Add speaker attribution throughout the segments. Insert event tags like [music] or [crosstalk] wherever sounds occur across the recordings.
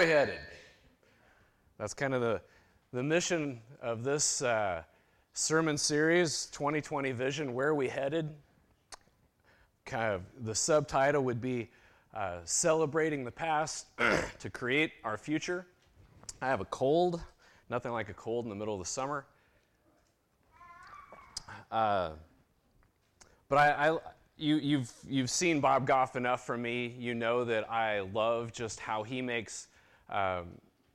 Speaker 1: we headed? That's kind of the, the mission of this uh, sermon series 2020 Vision Where are We Headed? Kind of the subtitle would be uh, Celebrating the Past [clears throat] to Create Our Future. I have a cold, nothing like a cold in the middle of the summer. Uh, but I, I you, have you've, you've seen Bob Goff enough from me. You know that I love just how he makes um,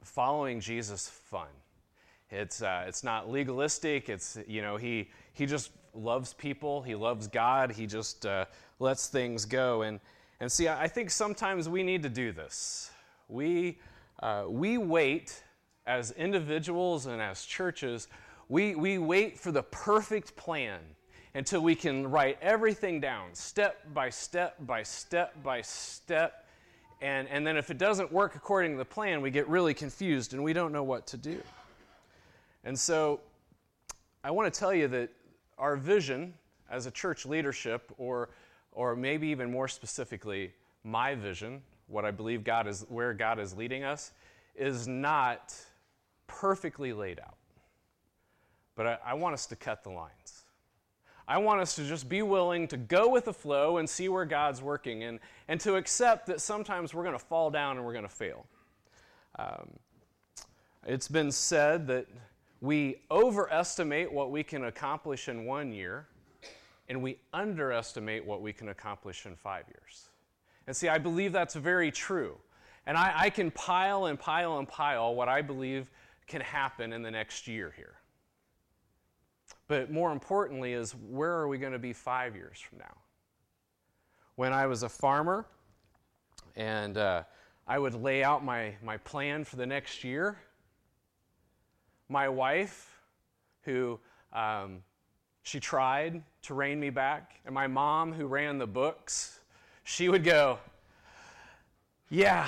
Speaker 1: following Jesus fun. It's, uh, it's not legalistic. It's, you know, he, he just loves people. He loves God. He just uh, lets things go. And, and see, I think sometimes we need to do this. We, uh, we wait as individuals and as churches, we, we wait for the perfect plan until we can write everything down, step by step by step by step. And, and then if it doesn't work according to the plan, we get really confused and we don't know what to do. And so I want to tell you that our vision as a church leadership, or, or maybe even more specifically, my vision, what I believe God is, where God is leading us, is not perfectly laid out. But I, I want us to cut the lines. I want us to just be willing to go with the flow and see where God's working and, and to accept that sometimes we're going to fall down and we're going to fail. Um, it's been said that we overestimate what we can accomplish in one year and we underestimate what we can accomplish in five years. And see, I believe that's very true. And I, I can pile and pile and pile what I believe can happen in the next year here. But more importantly, is where are we going to be five years from now? When I was a farmer and uh, I would lay out my, my plan for the next year, my wife, who um, she tried to rein me back, and my mom, who ran the books, she would go, Yeah.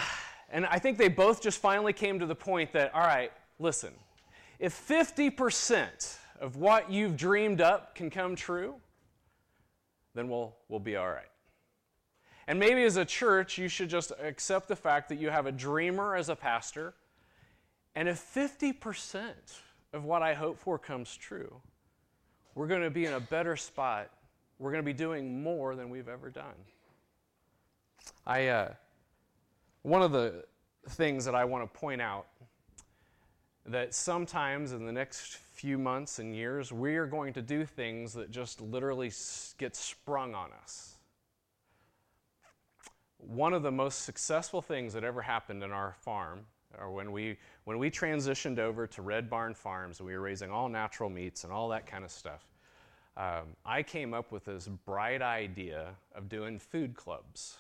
Speaker 1: And I think they both just finally came to the point that, all right, listen, if 50% of what you've dreamed up can come true, then we'll, we'll be all right. And maybe as a church, you should just accept the fact that you have a dreamer as a pastor. And if 50% of what I hope for comes true, we're going to be in a better spot. We're going to be doing more than we've ever done. I, uh, one of the things that I want to point out that sometimes in the next few months and years, we are going to do things that just literally get sprung on us. One of the most successful things that ever happened in our farm, or when we, when we transitioned over to Red Barn Farms and we were raising all natural meats and all that kind of stuff, um, I came up with this bright idea of doing food clubs.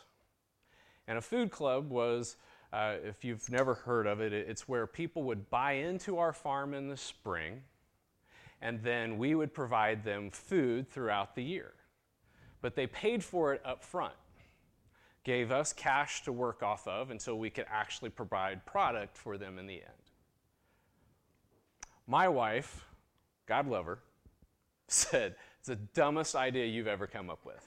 Speaker 1: And a food club was uh, if you've never heard of it, it's where people would buy into our farm in the spring, and then we would provide them food throughout the year. But they paid for it up front, gave us cash to work off of until we could actually provide product for them in the end. My wife, God love her, [laughs] said, It's the dumbest idea you've ever come up with.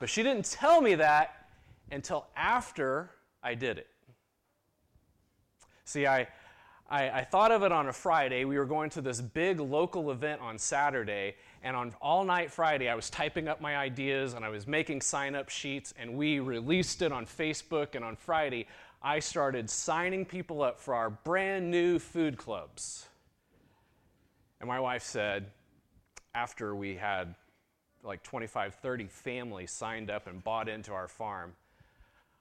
Speaker 1: but she didn't tell me that until after I did it. See, I, I, I, thought of it on a Friday. We were going to this big local event on Saturday, and on all night Friday, I was typing up my ideas and I was making sign up sheets, and we released it on Facebook. And on Friday, I started signing people up for our brand new food clubs. And my wife said, after we had like 25, 30 families signed up and bought into our farm,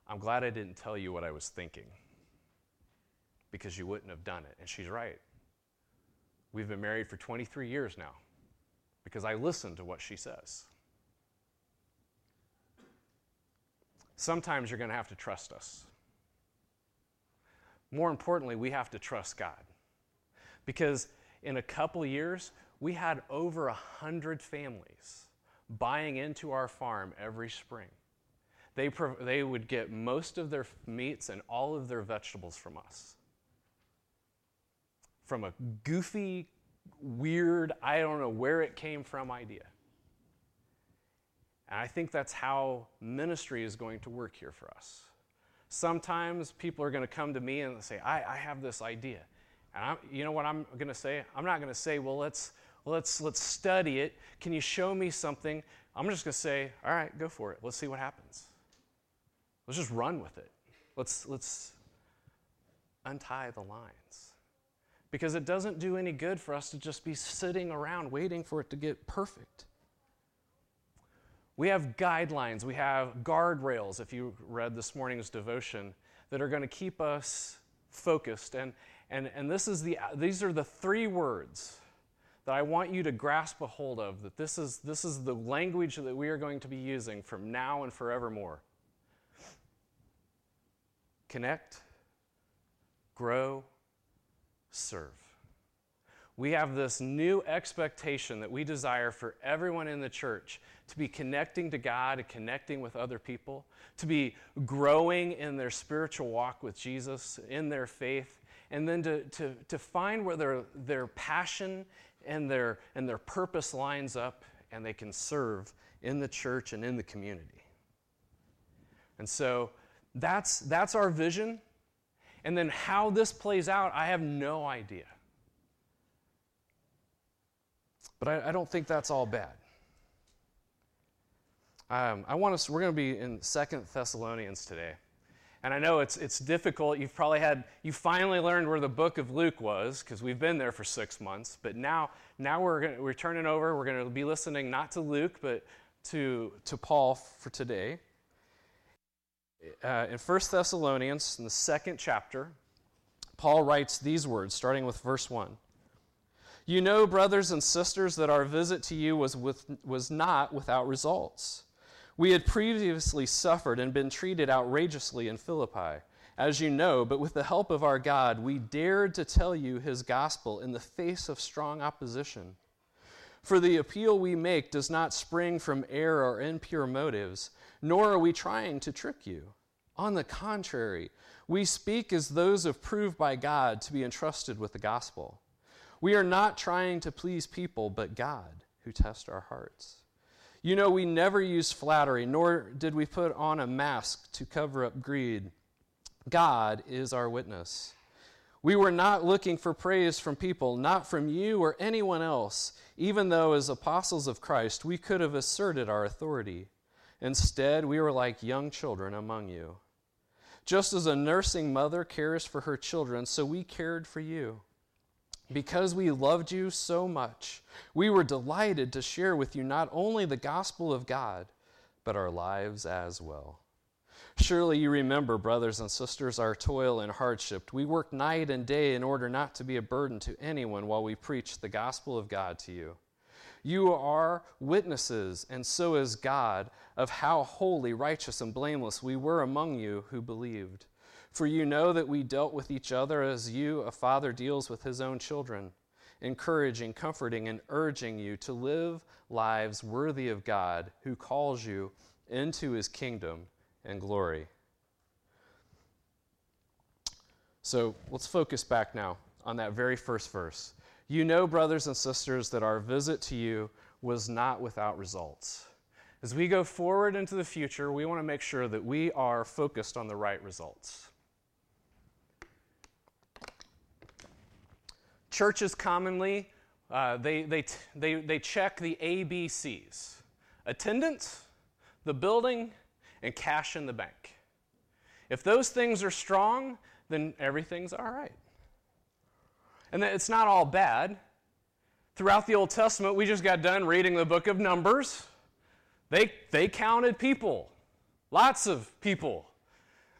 Speaker 1: I'm glad I didn't tell you what I was thinking because you wouldn't have done it. And she's right. We've been married for 23 years now because I listen to what she says. Sometimes you're going to have to trust us. More importantly, we have to trust God. Because in a couple years, we had over a hundred families buying into our farm every spring. They, they would get most of their meats and all of their vegetables from us. From a goofy, weird, I don't know where it came from idea. And I think that's how ministry is going to work here for us. Sometimes people are going to come to me and say, I, I have this idea. And I'm, you know what I'm going to say? I'm not going to say, well, let's, let's, let's study it. Can you show me something? I'm just going to say, all right, go for it. Let's see what happens. Let's just run with it. Let's, let's untie the lines. Because it doesn't do any good for us to just be sitting around waiting for it to get perfect. We have guidelines, we have guardrails, if you read this morning's devotion, that are going to keep us focused. And, and, and this is the, these are the three words that I want you to grasp a hold of, that this is, this is the language that we are going to be using from now and forevermore. Connect, grow, serve. We have this new expectation that we desire for everyone in the church to be connecting to God and connecting with other people, to be growing in their spiritual walk with Jesus, in their faith, and then to, to, to find where their, their passion and their, and their purpose lines up and they can serve in the church and in the community. And so that's, that's our vision. And then how this plays out, I have no idea. But I, I don't think that's all bad. Um, I want us, we're going to be in Second Thessalonians today. And I know it's, it's difficult. You've probably had, you finally learned where the book of Luke was because we've been there for six months. But now, now we're, gonna, we're turning over. We're going to be listening not to Luke, but to, to Paul for today. Uh, in 1 Thessalonians, in the second chapter, Paul writes these words, starting with verse 1. You know, brothers and sisters, that our visit to you was, with, was not without results. We had previously suffered and been treated outrageously in Philippi, as you know, but with the help of our God, we dared to tell you his gospel in the face of strong opposition. For the appeal we make does not spring from error or impure motives, nor are we trying to trick you. On the contrary, we speak as those approved by God to be entrusted with the gospel. We are not trying to please people, but God, who tests our hearts. You know, we never used flattery, nor did we put on a mask to cover up greed. God is our witness. We were not looking for praise from people, not from you or anyone else, even though, as apostles of Christ, we could have asserted our authority. Instead, we were like young children among you. Just as a nursing mother cares for her children, so we cared for you. Because we loved you so much, we were delighted to share with you not only the gospel of God, but our lives as well. Surely you remember, brothers and sisters, our toil and hardship. We worked night and day in order not to be a burden to anyone while we preached the gospel of God to you. You are witnesses, and so is God, of how holy, righteous, and blameless we were among you who believed. For you know that we dealt with each other as you, a father, deals with his own children, encouraging, comforting, and urging you to live lives worthy of God, who calls you into his kingdom and glory. So let's focus back now on that very first verse. You know, brothers and sisters, that our visit to you was not without results. As we go forward into the future, we want to make sure that we are focused on the right results. Churches commonly, uh, they, they, they, they check the ABCs attendance, the building, and cash in the bank. If those things are strong, then everything's all right. And that it's not all bad. Throughout the Old Testament, we just got done reading the book of Numbers. They, they counted people, lots of people,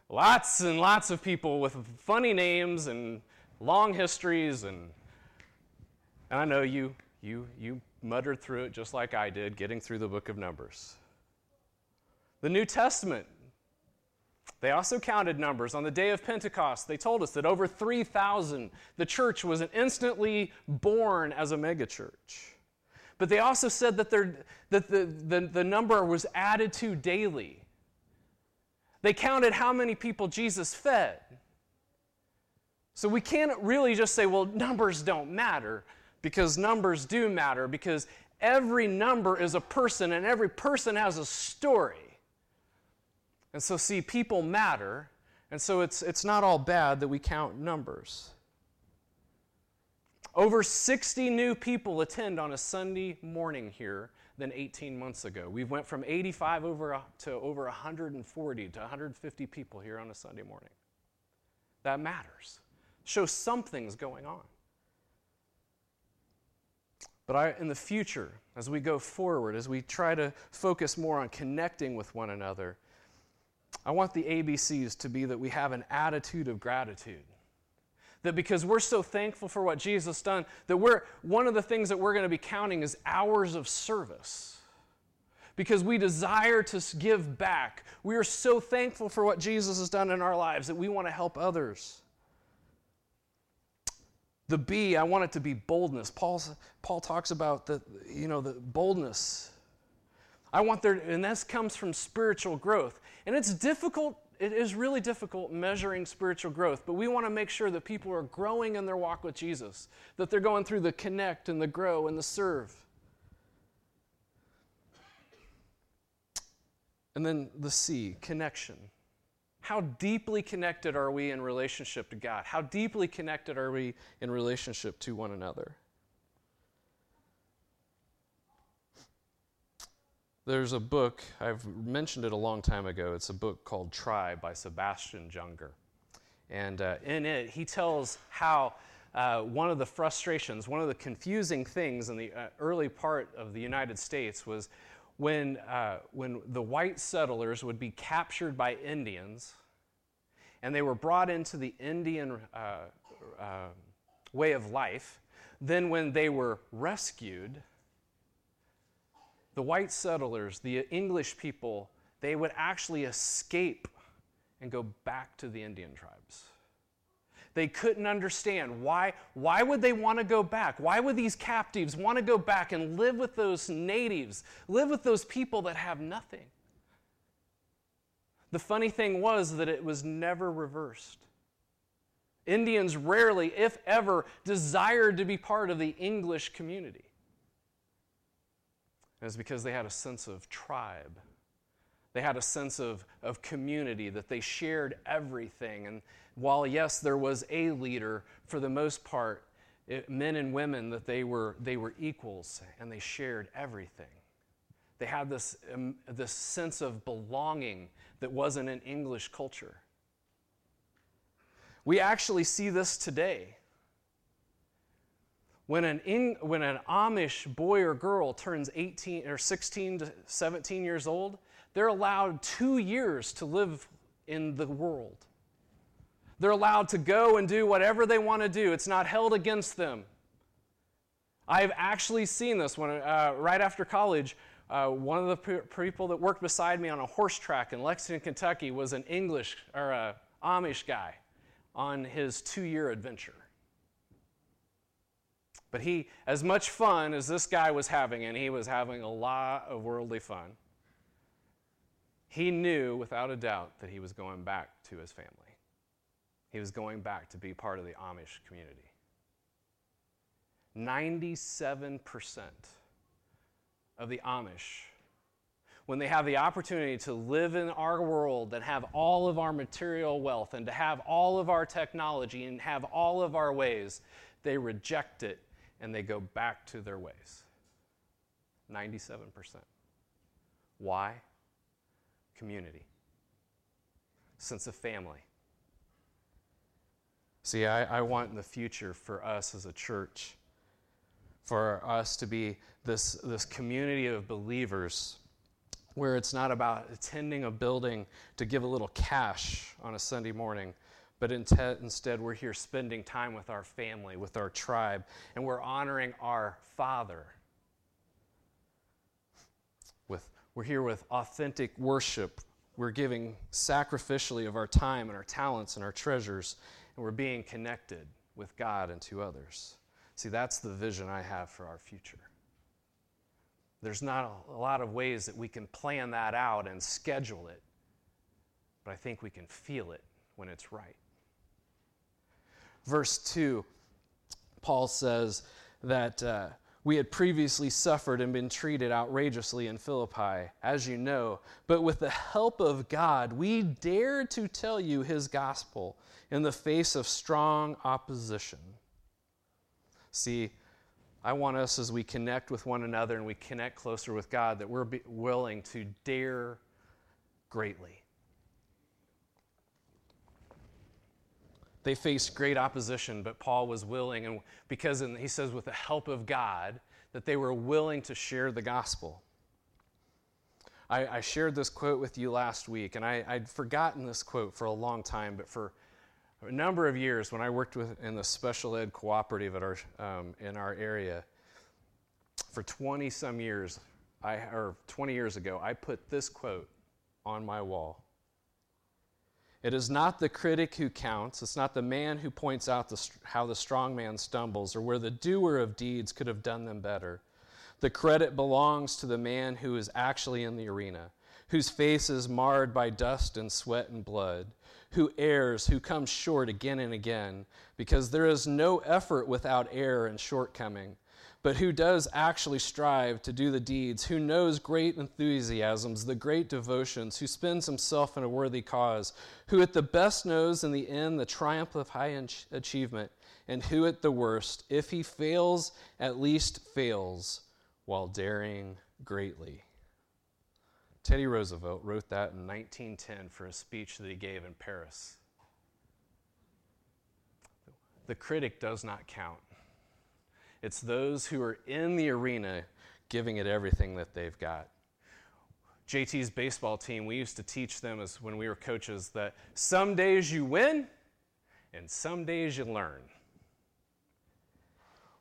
Speaker 1: lots and lots of people with funny names and long histories and and I know you, you, you muttered through it just like I did, getting through the book of Numbers. The New Testament, they also counted numbers. On the day of Pentecost, they told us that over 3,000, the church was instantly born as a megachurch. But they also said that, that the, the, the number was added to daily. They counted how many people Jesus fed. So we can't really just say, well, numbers don't matter because numbers do matter, because every number is a person and every person has a story. And so, see, people matter, And so it's, it's not all bad that we count numbers. Over 60 new people attend on a Sunday morning here than 18 months ago. We went from 85 over to over 140 to 150 people here on a Sunday morning. That matters. Shows something's going on. But I, in the future, as we go forward, as we try to focus more on connecting with one another, I want the ABCs to be that we have an attitude of gratitude. That because we're so thankful for what Jesus done, that we're one of the things that we're going to be counting is hours of service. Because we desire to give back. We are so thankful for what Jesus has done in our lives that we want to help others. The B, I want it to be boldness. Paul, Paul talks about the, you know, the boldness. I want there, and this comes from spiritual growth. And it's difficult, it is really difficult measuring spiritual growth, but we want to make sure that people are growing in their walk with Jesus, that they're going through the connect and the grow and the serve. And then the C, connection. How deeply connected are we in relationship to God? How deeply connected are we in relationship to one another? There's a book, I've mentioned it a long time ago. It's a book called Tribe by Sebastian Junger. And uh, in it, he tells how uh, one of the frustrations, one of the confusing things in the uh, early part of the United States was when, uh, when the white settlers would be captured by Indians and they were brought into the Indian uh, uh, way of life, then when they were rescued, the white settlers, the English people, they would actually escape and go back to the Indian tribes. They couldn't understand why why would they want to go back? Why would these captives want to go back and live with those natives, live with those people that have nothing? The funny thing was that it was never reversed. Indians rarely, if ever, desired to be part of the English community. And it's because they had a sense of tribe. They had a sense of, of community, that they shared everything. And while, yes, there was a leader, for the most part, it, men and women, that they were, they were equals and they shared everything. They had this, um, this sense of belonging that wasn't an English culture. We actually see this today. When an, in, when an Amish boy or girl turns 18 or 16 to 17 years old, they're allowed two years to live in the world. They're allowed to go and do whatever they want to do. It's not held against them. I've actually seen this when, uh, right after college. Uh, one of the pe- people that worked beside me on a horse track in Lexington, Kentucky, was an English or a Amish guy on his two-year adventure. But he, as much fun as this guy was having, and he was having a lot of worldly fun, he knew without a doubt that he was going back to his family. He was going back to be part of the Amish community. 97% of the Amish, when they have the opportunity to live in our world and have all of our material wealth and to have all of our technology and have all of our ways, they reject it and they go back to their ways. 97%. Why? Community, sense of family. See, I, I want in the future for us as a church for us to be this, this community of believers where it's not about attending a building to give a little cash on a Sunday morning, but instead we're here spending time with our family, with our tribe, and we're honoring our Father. With, we're here with authentic worship. We're giving sacrificially of our time and our talents and our treasures, and we're being connected with God and to others. See, that's the vision I have for our future. There's not a lot of ways that we can plan that out and schedule it, but I think we can feel it when it's right. Verse 2, Paul says that uh, We had previously suffered and been treated outrageously in Philippi, as you know, but with the help of God, we dared to tell you his gospel in the face of strong opposition. See, I want us as we connect with one another and we connect closer with God that we're willing to dare greatly. They faced great opposition, but Paul was willing, and because he says, with the help of God, that they were willing to share the gospel. I, I shared this quote with you last week, and I, would forgotten this quote for a long time, but for a number of years when I worked with, in the special ed cooperative at our, um, in our area, for 20 some years, I, or 20 years ago, I put this quote on my wall. It is not the critic who counts. It's not the man who points out the, how the strong man stumbles or where the doer of deeds could have done them better. The credit belongs to the man who is actually in the arena, whose face is marred by dust and sweat and blood, who errs, who comes short again and again, because there is no effort without error and shortcoming but who does actually strive to do the deeds, who knows great enthusiasms, the great devotions, who spends himself in a worthy cause, who at the best knows in the end the triumph of high achievement, and who at the worst, if he fails, at least fails while daring greatly. Teddy Roosevelt wrote that in 1910 for a speech that he gave in Paris. The critic does not count. It's those who are in the arena giving it everything that they've got. JT's baseball team, we used to teach them as when we were coaches that some days you win and some days you learn.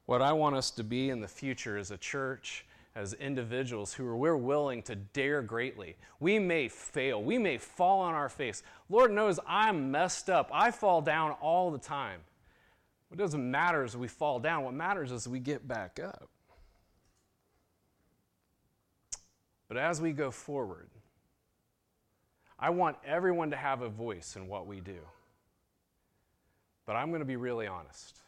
Speaker 1: What I want us to be in the future as a church, as individuals who are we're willing to dare greatly. We may fail, we may fall on our face. Lord knows I'm messed up. I fall down all the time. What doesn't matter is we fall down. What matters is we get back up. But as we go forward, I want everyone to have a voice in what we do. But I'm going to be really honest.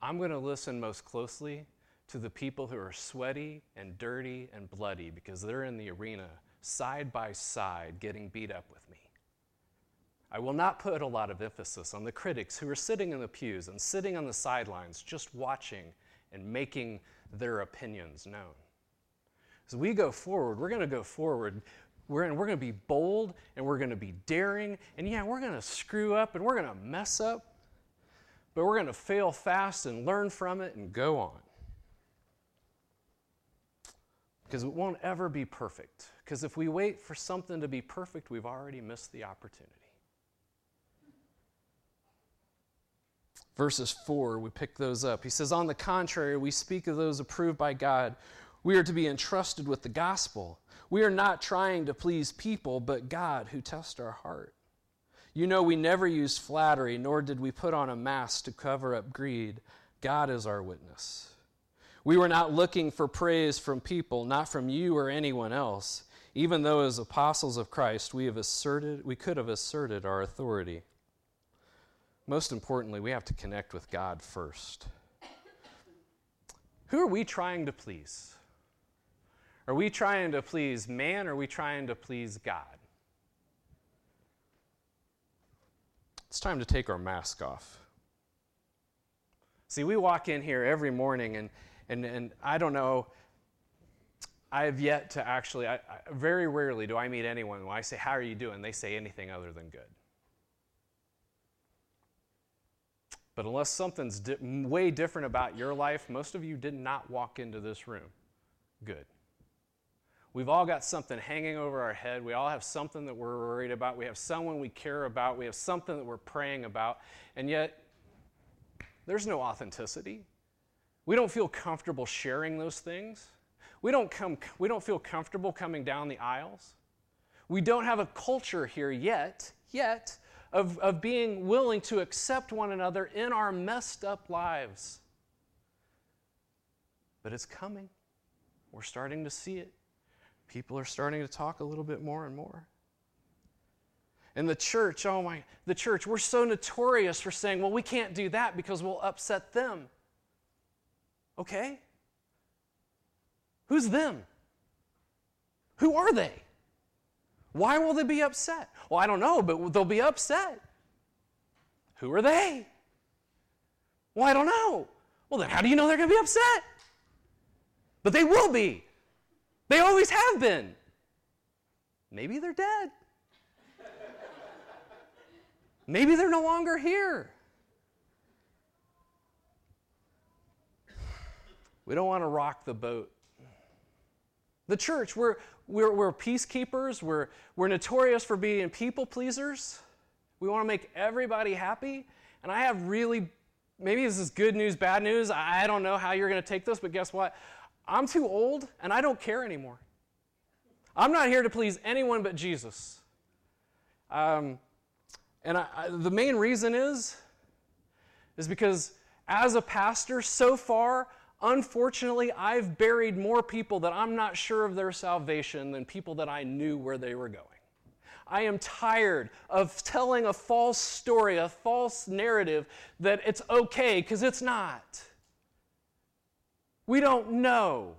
Speaker 1: I'm going to listen most closely to the people who are sweaty and dirty and bloody because they're in the arena side by side getting beat up with me. I will not put a lot of emphasis on the critics who are sitting in the pews and sitting on the sidelines just watching and making their opinions known. As we go forward, we're going to go forward we're, we're going to be bold and we're going to be daring. And yeah, we're going to screw up and we're going to mess up, but we're going to fail fast and learn from it and go on. Because it won't ever be perfect. Because if we wait for something to be perfect, we've already missed the opportunity. Verses 4, we pick those up. He says, On the contrary, we speak of those approved by God. We are to be entrusted with the gospel. We are not trying to please people, but God who tests our heart. You know, we never used flattery, nor did we put on a mask to cover up greed. God is our witness. We were not looking for praise from people, not from you or anyone else, even though as apostles of Christ we have asserted we could have asserted our authority most importantly, we have to connect with God first. Who are we trying to please? Are we trying to please man or are we trying to please God? It's time to take our mask off. See, we walk in here every morning, and, and, and I don't know, I have yet to actually, I, I, very rarely do I meet anyone when I say, How are you doing? They say anything other than good. But unless something's di- way different about your life, most of you did not walk into this room. Good. We've all got something hanging over our head. We all have something that we're worried about. We have someone we care about. We have something that we're praying about. And yet, there's no authenticity. We don't feel comfortable sharing those things. We don't, come, we don't feel comfortable coming down the aisles. We don't have a culture here yet, yet, of, of being willing to accept one another in our messed up lives. But it's coming. We're starting to see it. People are starting to talk a little bit more and more. And the church, oh my, the church, we're so notorious for saying, well, we can't do that because we'll upset them. Okay? Who's them? Who are they? Why will they be upset? Well, I don't know, but they'll be upset. Who are they? Well, I don't know. Well, then how do you know they're going to be upset? But they will be. They always have been. Maybe they're dead. Maybe they're no longer here. We don't want to rock the boat. The church, we're, we're, we're peacekeepers, we're, we're notorious for being people pleasers. We want to make everybody happy. And I have really, maybe this is good news, bad news. I don't know how you're going to take this, but guess what? I'm too old and I don't care anymore. I'm not here to please anyone but Jesus. Um, and I, I, the main reason is, is because as a pastor, so far, unfortunately, I've buried more people that I'm not sure of their salvation than people that I knew where they were going. I am tired of telling a false story, a false narrative that it's okay, because it's not. We don't know.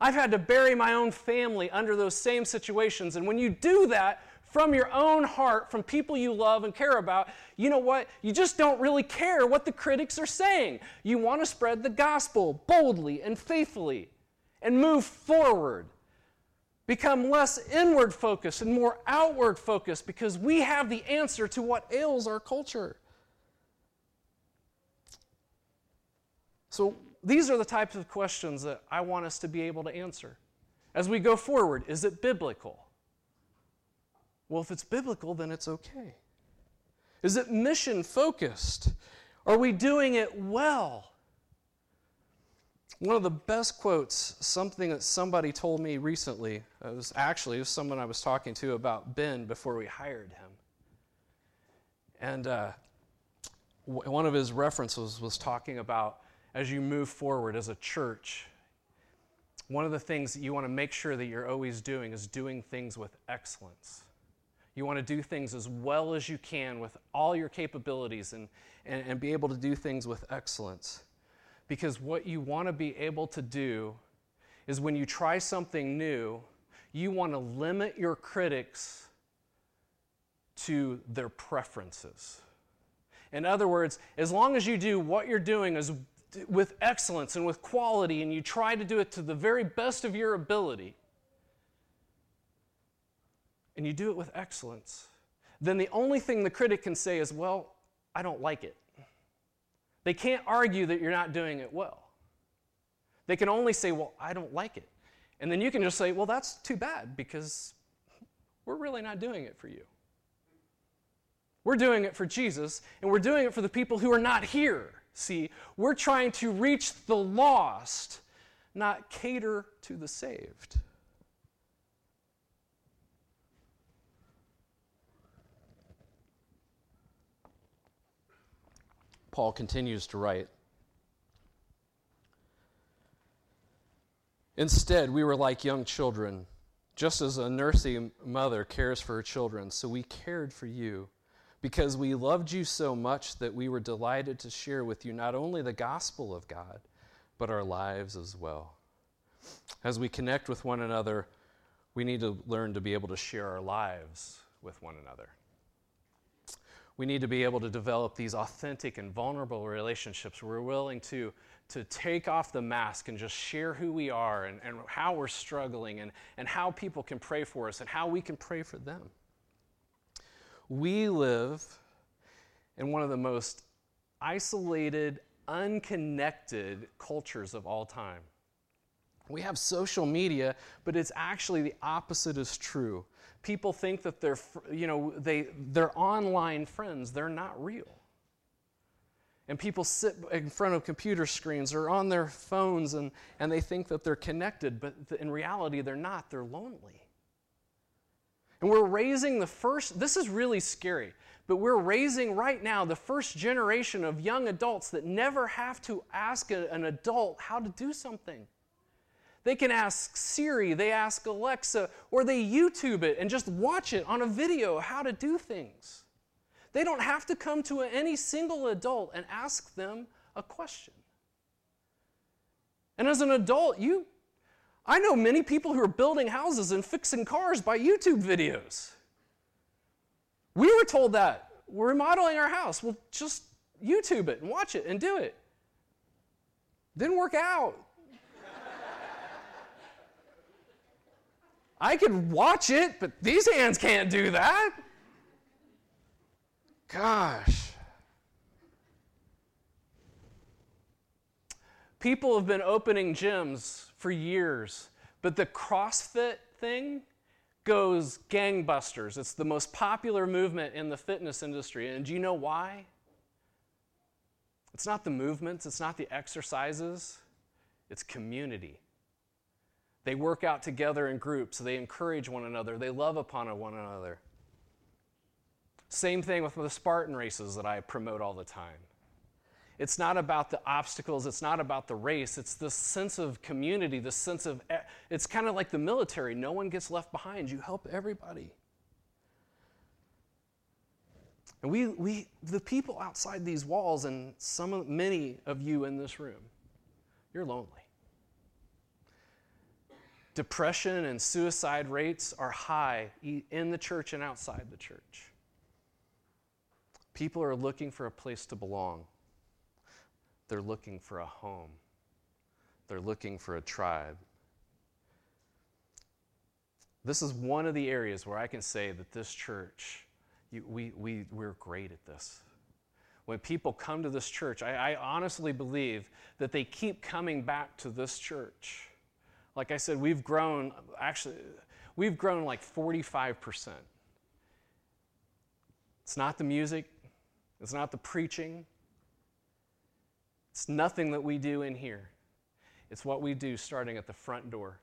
Speaker 1: I've had to bury my own family under those same situations. And when you do that from your own heart, from people you love and care about, you know what? You just don't really care what the critics are saying. You want to spread the gospel boldly and faithfully and move forward. Become less inward focused and more outward focused because we have the answer to what ails our culture. So, these are the types of questions that I want us to be able to answer. As we go forward, is it biblical? Well, if it's biblical, then it's okay. Is it mission focused? Are we doing it well? One of the best quotes, something that somebody told me recently, it was actually it was someone I was talking to about Ben before we hired him. And uh, one of his references was talking about as you move forward as a church, one of the things that you want to make sure that you're always doing is doing things with excellence. You want to do things as well as you can with all your capabilities and, and, and be able to do things with excellence. Because what you want to be able to do is when you try something new, you want to limit your critics to their preferences. In other words, as long as you do what you're doing as with excellence and with quality, and you try to do it to the very best of your ability, and you do it with excellence, then the only thing the critic can say is, Well, I don't like it. They can't argue that you're not doing it well. They can only say, Well, I don't like it. And then you can just say, Well, that's too bad because we're really not doing it for you. We're doing it for Jesus, and we're doing it for the people who are not here. See, we're trying to reach the lost, not cater to the saved. Paul continues to write. Instead, we were like young children, just as a nursing mother cares for her children, so we cared for you because we loved you so much that we were delighted to share with you not only the gospel of God, but our lives as well. As we connect with one another, we need to learn to be able to share our lives with one another. We need to be able to develop these authentic and vulnerable relationships where we're willing to, to take off the mask and just share who we are and, and how we're struggling and, and how people can pray for us and how we can pray for them. We live in one of the most isolated, unconnected cultures of all time. We have social media, but it's actually the opposite is true. People think that they're, you know, they, they're online friends. They're not real. And people sit in front of computer screens or on their phones and, and they think that they're connected, but in reality, they're not. They're lonely. And we're raising the first, this is really scary, but we're raising right now the first generation of young adults that never have to ask a, an adult how to do something. They can ask Siri, they ask Alexa, or they YouTube it and just watch it on a video how to do things. They don't have to come to any single adult and ask them a question. And as an adult, you I know many people who are building houses and fixing cars by YouTube videos. We were told that. We're remodeling our house. Well, just YouTube it and watch it and do it. Didn't work out. I could watch it, but these hands can't do that. Gosh. People have been opening gyms for years, but the CrossFit thing goes gangbusters. It's the most popular movement in the fitness industry. And do you know why? It's not the movements, it's not the exercises, it's community. They work out together in groups, they encourage one another, they love upon one another. Same thing with the Spartan races that I promote all the time. It's not about the obstacles, it's not about the race, it's the sense of community, the sense of, it's kind of like the military. No one gets left behind, you help everybody. And we, we, the people outside these walls, and some many of you in this room, you're lonely. Depression and suicide rates are high in the church and outside the church. People are looking for a place to belong. They're looking for a home, they're looking for a tribe. This is one of the areas where I can say that this church, you, we, we, we're great at this. When people come to this church, I, I honestly believe that they keep coming back to this church. Like I said, we've grown, actually, we've grown like 45%. It's not the music, it's not the preaching, it's nothing that we do in here. It's what we do starting at the front door.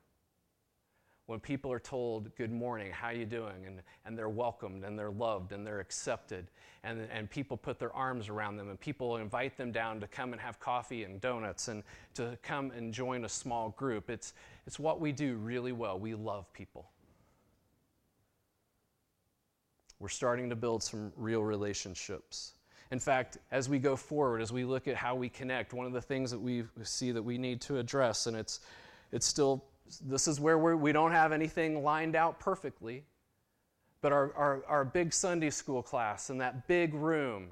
Speaker 1: When people are told, good morning, how you doing? And, and they're welcomed and they're loved and they're accepted. And, and people put their arms around them and people invite them down to come and have coffee and donuts and to come and join a small group. It's, it's what we do really well. We love people. We're starting to build some real relationships. In fact, as we go forward, as we look at how we connect, one of the things that we see that we need to address, and it's, it's still, this is where we're, we do not have anything lined out perfectly, but our, our, our big Sunday school class in that big room,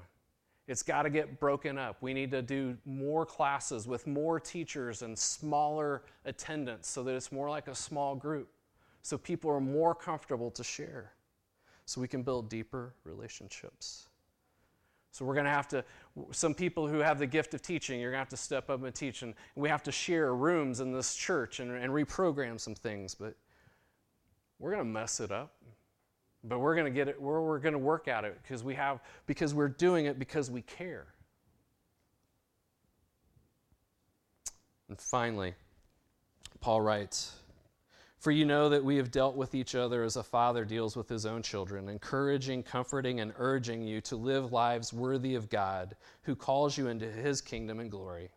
Speaker 1: it's got to get broken up. We need to do more classes with more teachers and smaller attendance so that it's more like a small group, so people are more comfortable to share, so we can build deeper relationships. So we're going to have to, some people who have the gift of teaching, you're going to have to step up and teach. And we have to share rooms in this church and, and reprogram some things. But we're going to mess it up. But we're going to get it, we're, we're going to work at it because we have, because we're doing it because we care. And finally, Paul writes, for you know that we have dealt with each other as a father deals with his own children, encouraging, comforting, and urging you to live lives worthy of God, who calls you into his kingdom and glory.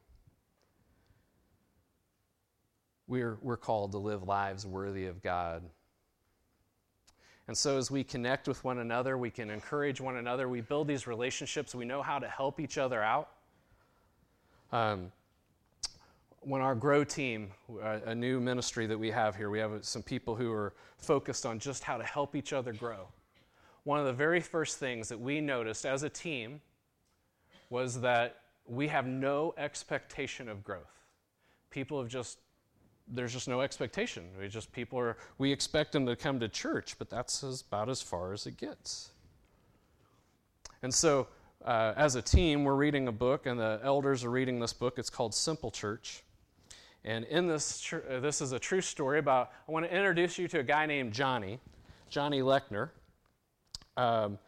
Speaker 1: We're, we're called to live lives worthy of God. And so, as we connect with one another, we can encourage one another, we build these relationships, we know how to help each other out. Um, when our grow team a new ministry that we have here we have some people who are focused on just how to help each other grow one of the very first things that we noticed as a team was that we have no expectation of growth people have just there's just no expectation we just people are we expect them to come to church but that's about as far as it gets and so uh, as a team, we're reading a book, and the elders are reading this book. It's called Simple Church. And in this, uh, this is a true story about, I want to introduce you to a guy named Johnny, Johnny Lechner. Um,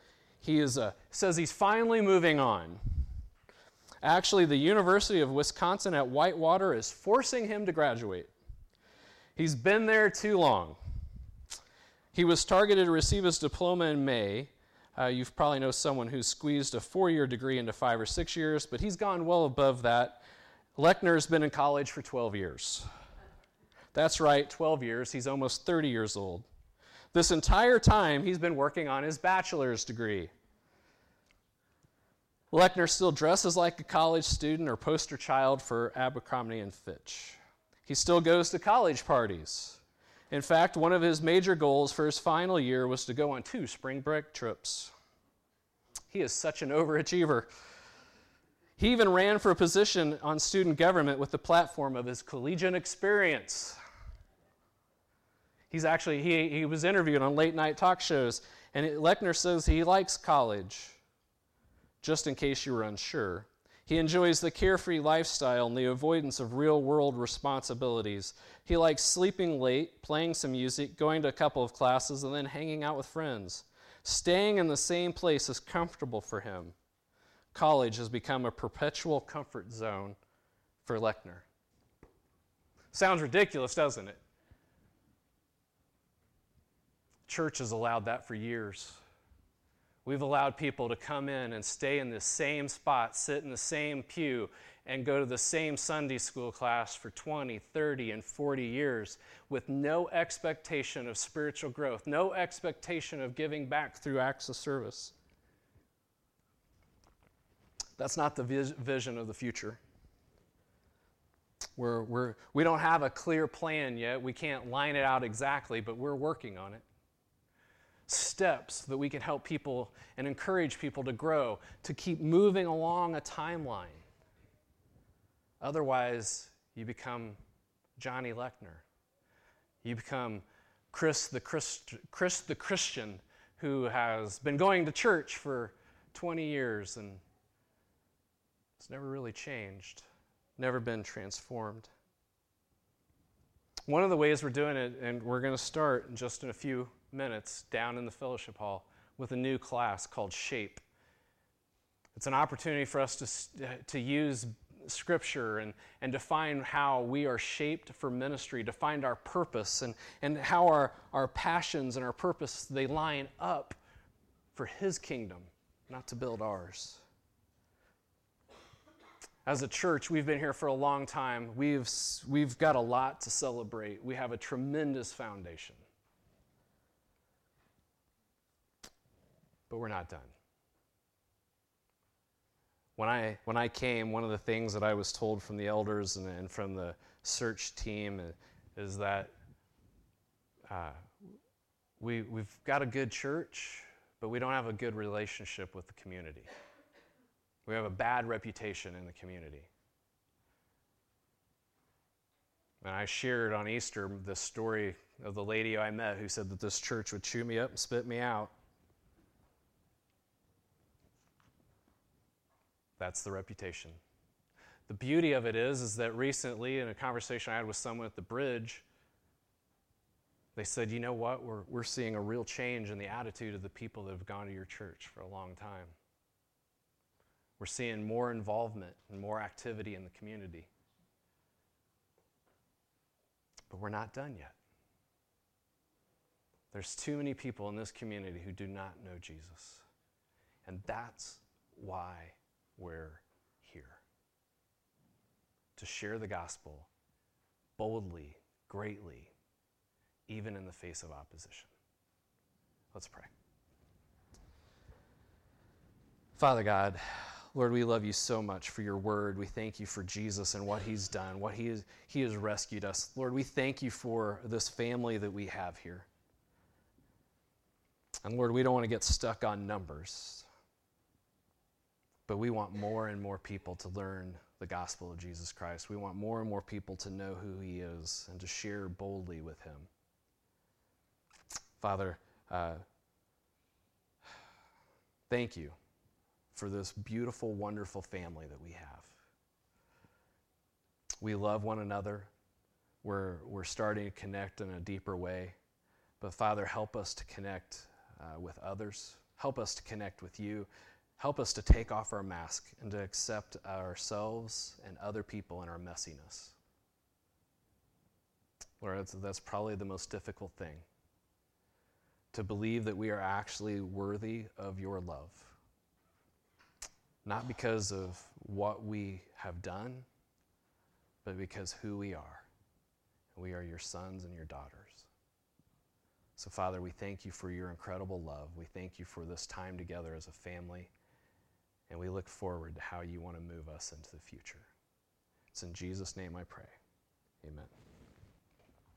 Speaker 1: he is a, says he's finally moving on. Actually, the University of Wisconsin at Whitewater is forcing him to graduate. He's been there too long. He was targeted to receive his diploma in May. Uh, you probably know someone who's squeezed a four year degree into five or six years, but he's gone well above that Lechner's been in college for 12 years. That's right, 12 years. He's almost 30 years old. This entire time, he's been working on his bachelor's degree. Lechner still dresses like a college student or poster child for Abercrombie and Fitch. He still goes to college parties. In fact, one of his major goals for his final year was to go on two spring break trips. He is such an overachiever. He even ran for a position on student government with the platform of his collegiate experience. He's actually, he, he was interviewed on late night talk shows, and Lechner says he likes college, just in case you were unsure. He enjoys the carefree lifestyle and the avoidance of real world responsibilities. He likes sleeping late, playing some music, going to a couple of classes, and then hanging out with friends. Staying in the same place is comfortable for him college has become a perpetual comfort zone for Lechner. Sounds ridiculous, doesn't it? Church has allowed that for years. We've allowed people to come in and stay in the same spot, sit in the same pew, and go to the same Sunday school class for 20, 30, and 40 years with no expectation of spiritual growth, no expectation of giving back through acts of service. That's not the vis- vision of the future. We're, we're, we don't have a clear plan yet. We can't line it out exactly, but we're working on it. Steps that we can help people and encourage people to grow, to keep moving along a timeline. Otherwise, you become Johnny Lechner. You become Chris the, Christ, Chris the Christian who has been going to church for 20 years and it's never really changed, never been transformed. One of the ways we're doing it, and we're going to start in just in a few minutes down in the fellowship hall with a new class called Shape. It's an opportunity for us to, to use scripture and, and define how we are shaped for ministry, to find our purpose and, and how our, our passions and our purpose they line up for his kingdom, not to build ours. As a church, we've been here for a long time. We've, we've got a lot to celebrate. We have a tremendous foundation. But we're not done. When I, when I came, one of the things that I was told from the elders and, and from the search team is that uh, we, we've got a good church, but we don't have a good relationship with the community. We have a bad reputation in the community. And I shared on Easter the story of the lady I met who said that this church would chew me up and spit me out. That's the reputation. The beauty of it is, is that recently, in a conversation I had with someone at the bridge, they said, you know what? We're, we're seeing a real change in the attitude of the people that have gone to your church for a long time. We're seeing more involvement and more activity in the community. But we're not done yet. There's too many people in this community who do not know Jesus. And that's why we're here. To share the gospel boldly, greatly, even in the face of opposition. Let's pray. Father God, Lord, we love you so much for your word. We thank you for Jesus and what he's done, what he, is, he has rescued us. Lord, we thank you for this family that we have here. And Lord, we don't want to get stuck on numbers, but we want more and more people to learn the gospel of Jesus Christ. We want more and more people to know who he is and to share boldly with him. Father, uh, thank you for this beautiful, wonderful family that we have. We love one another. We're, we're starting to connect in a deeper way. But Father, help us to connect uh, with others. Help us to connect with you. Help us to take off our mask and to accept ourselves and other people in our messiness. Lord, that's, that's probably the most difficult thing to believe that we are actually worthy of your love not because of what we have done, but because who we are. We are your sons and your daughters. So, Father, we thank you for your incredible love. We thank you for this time together as a family, and we look forward to how you want to move us into the future. It's in Jesus' name I pray. Amen.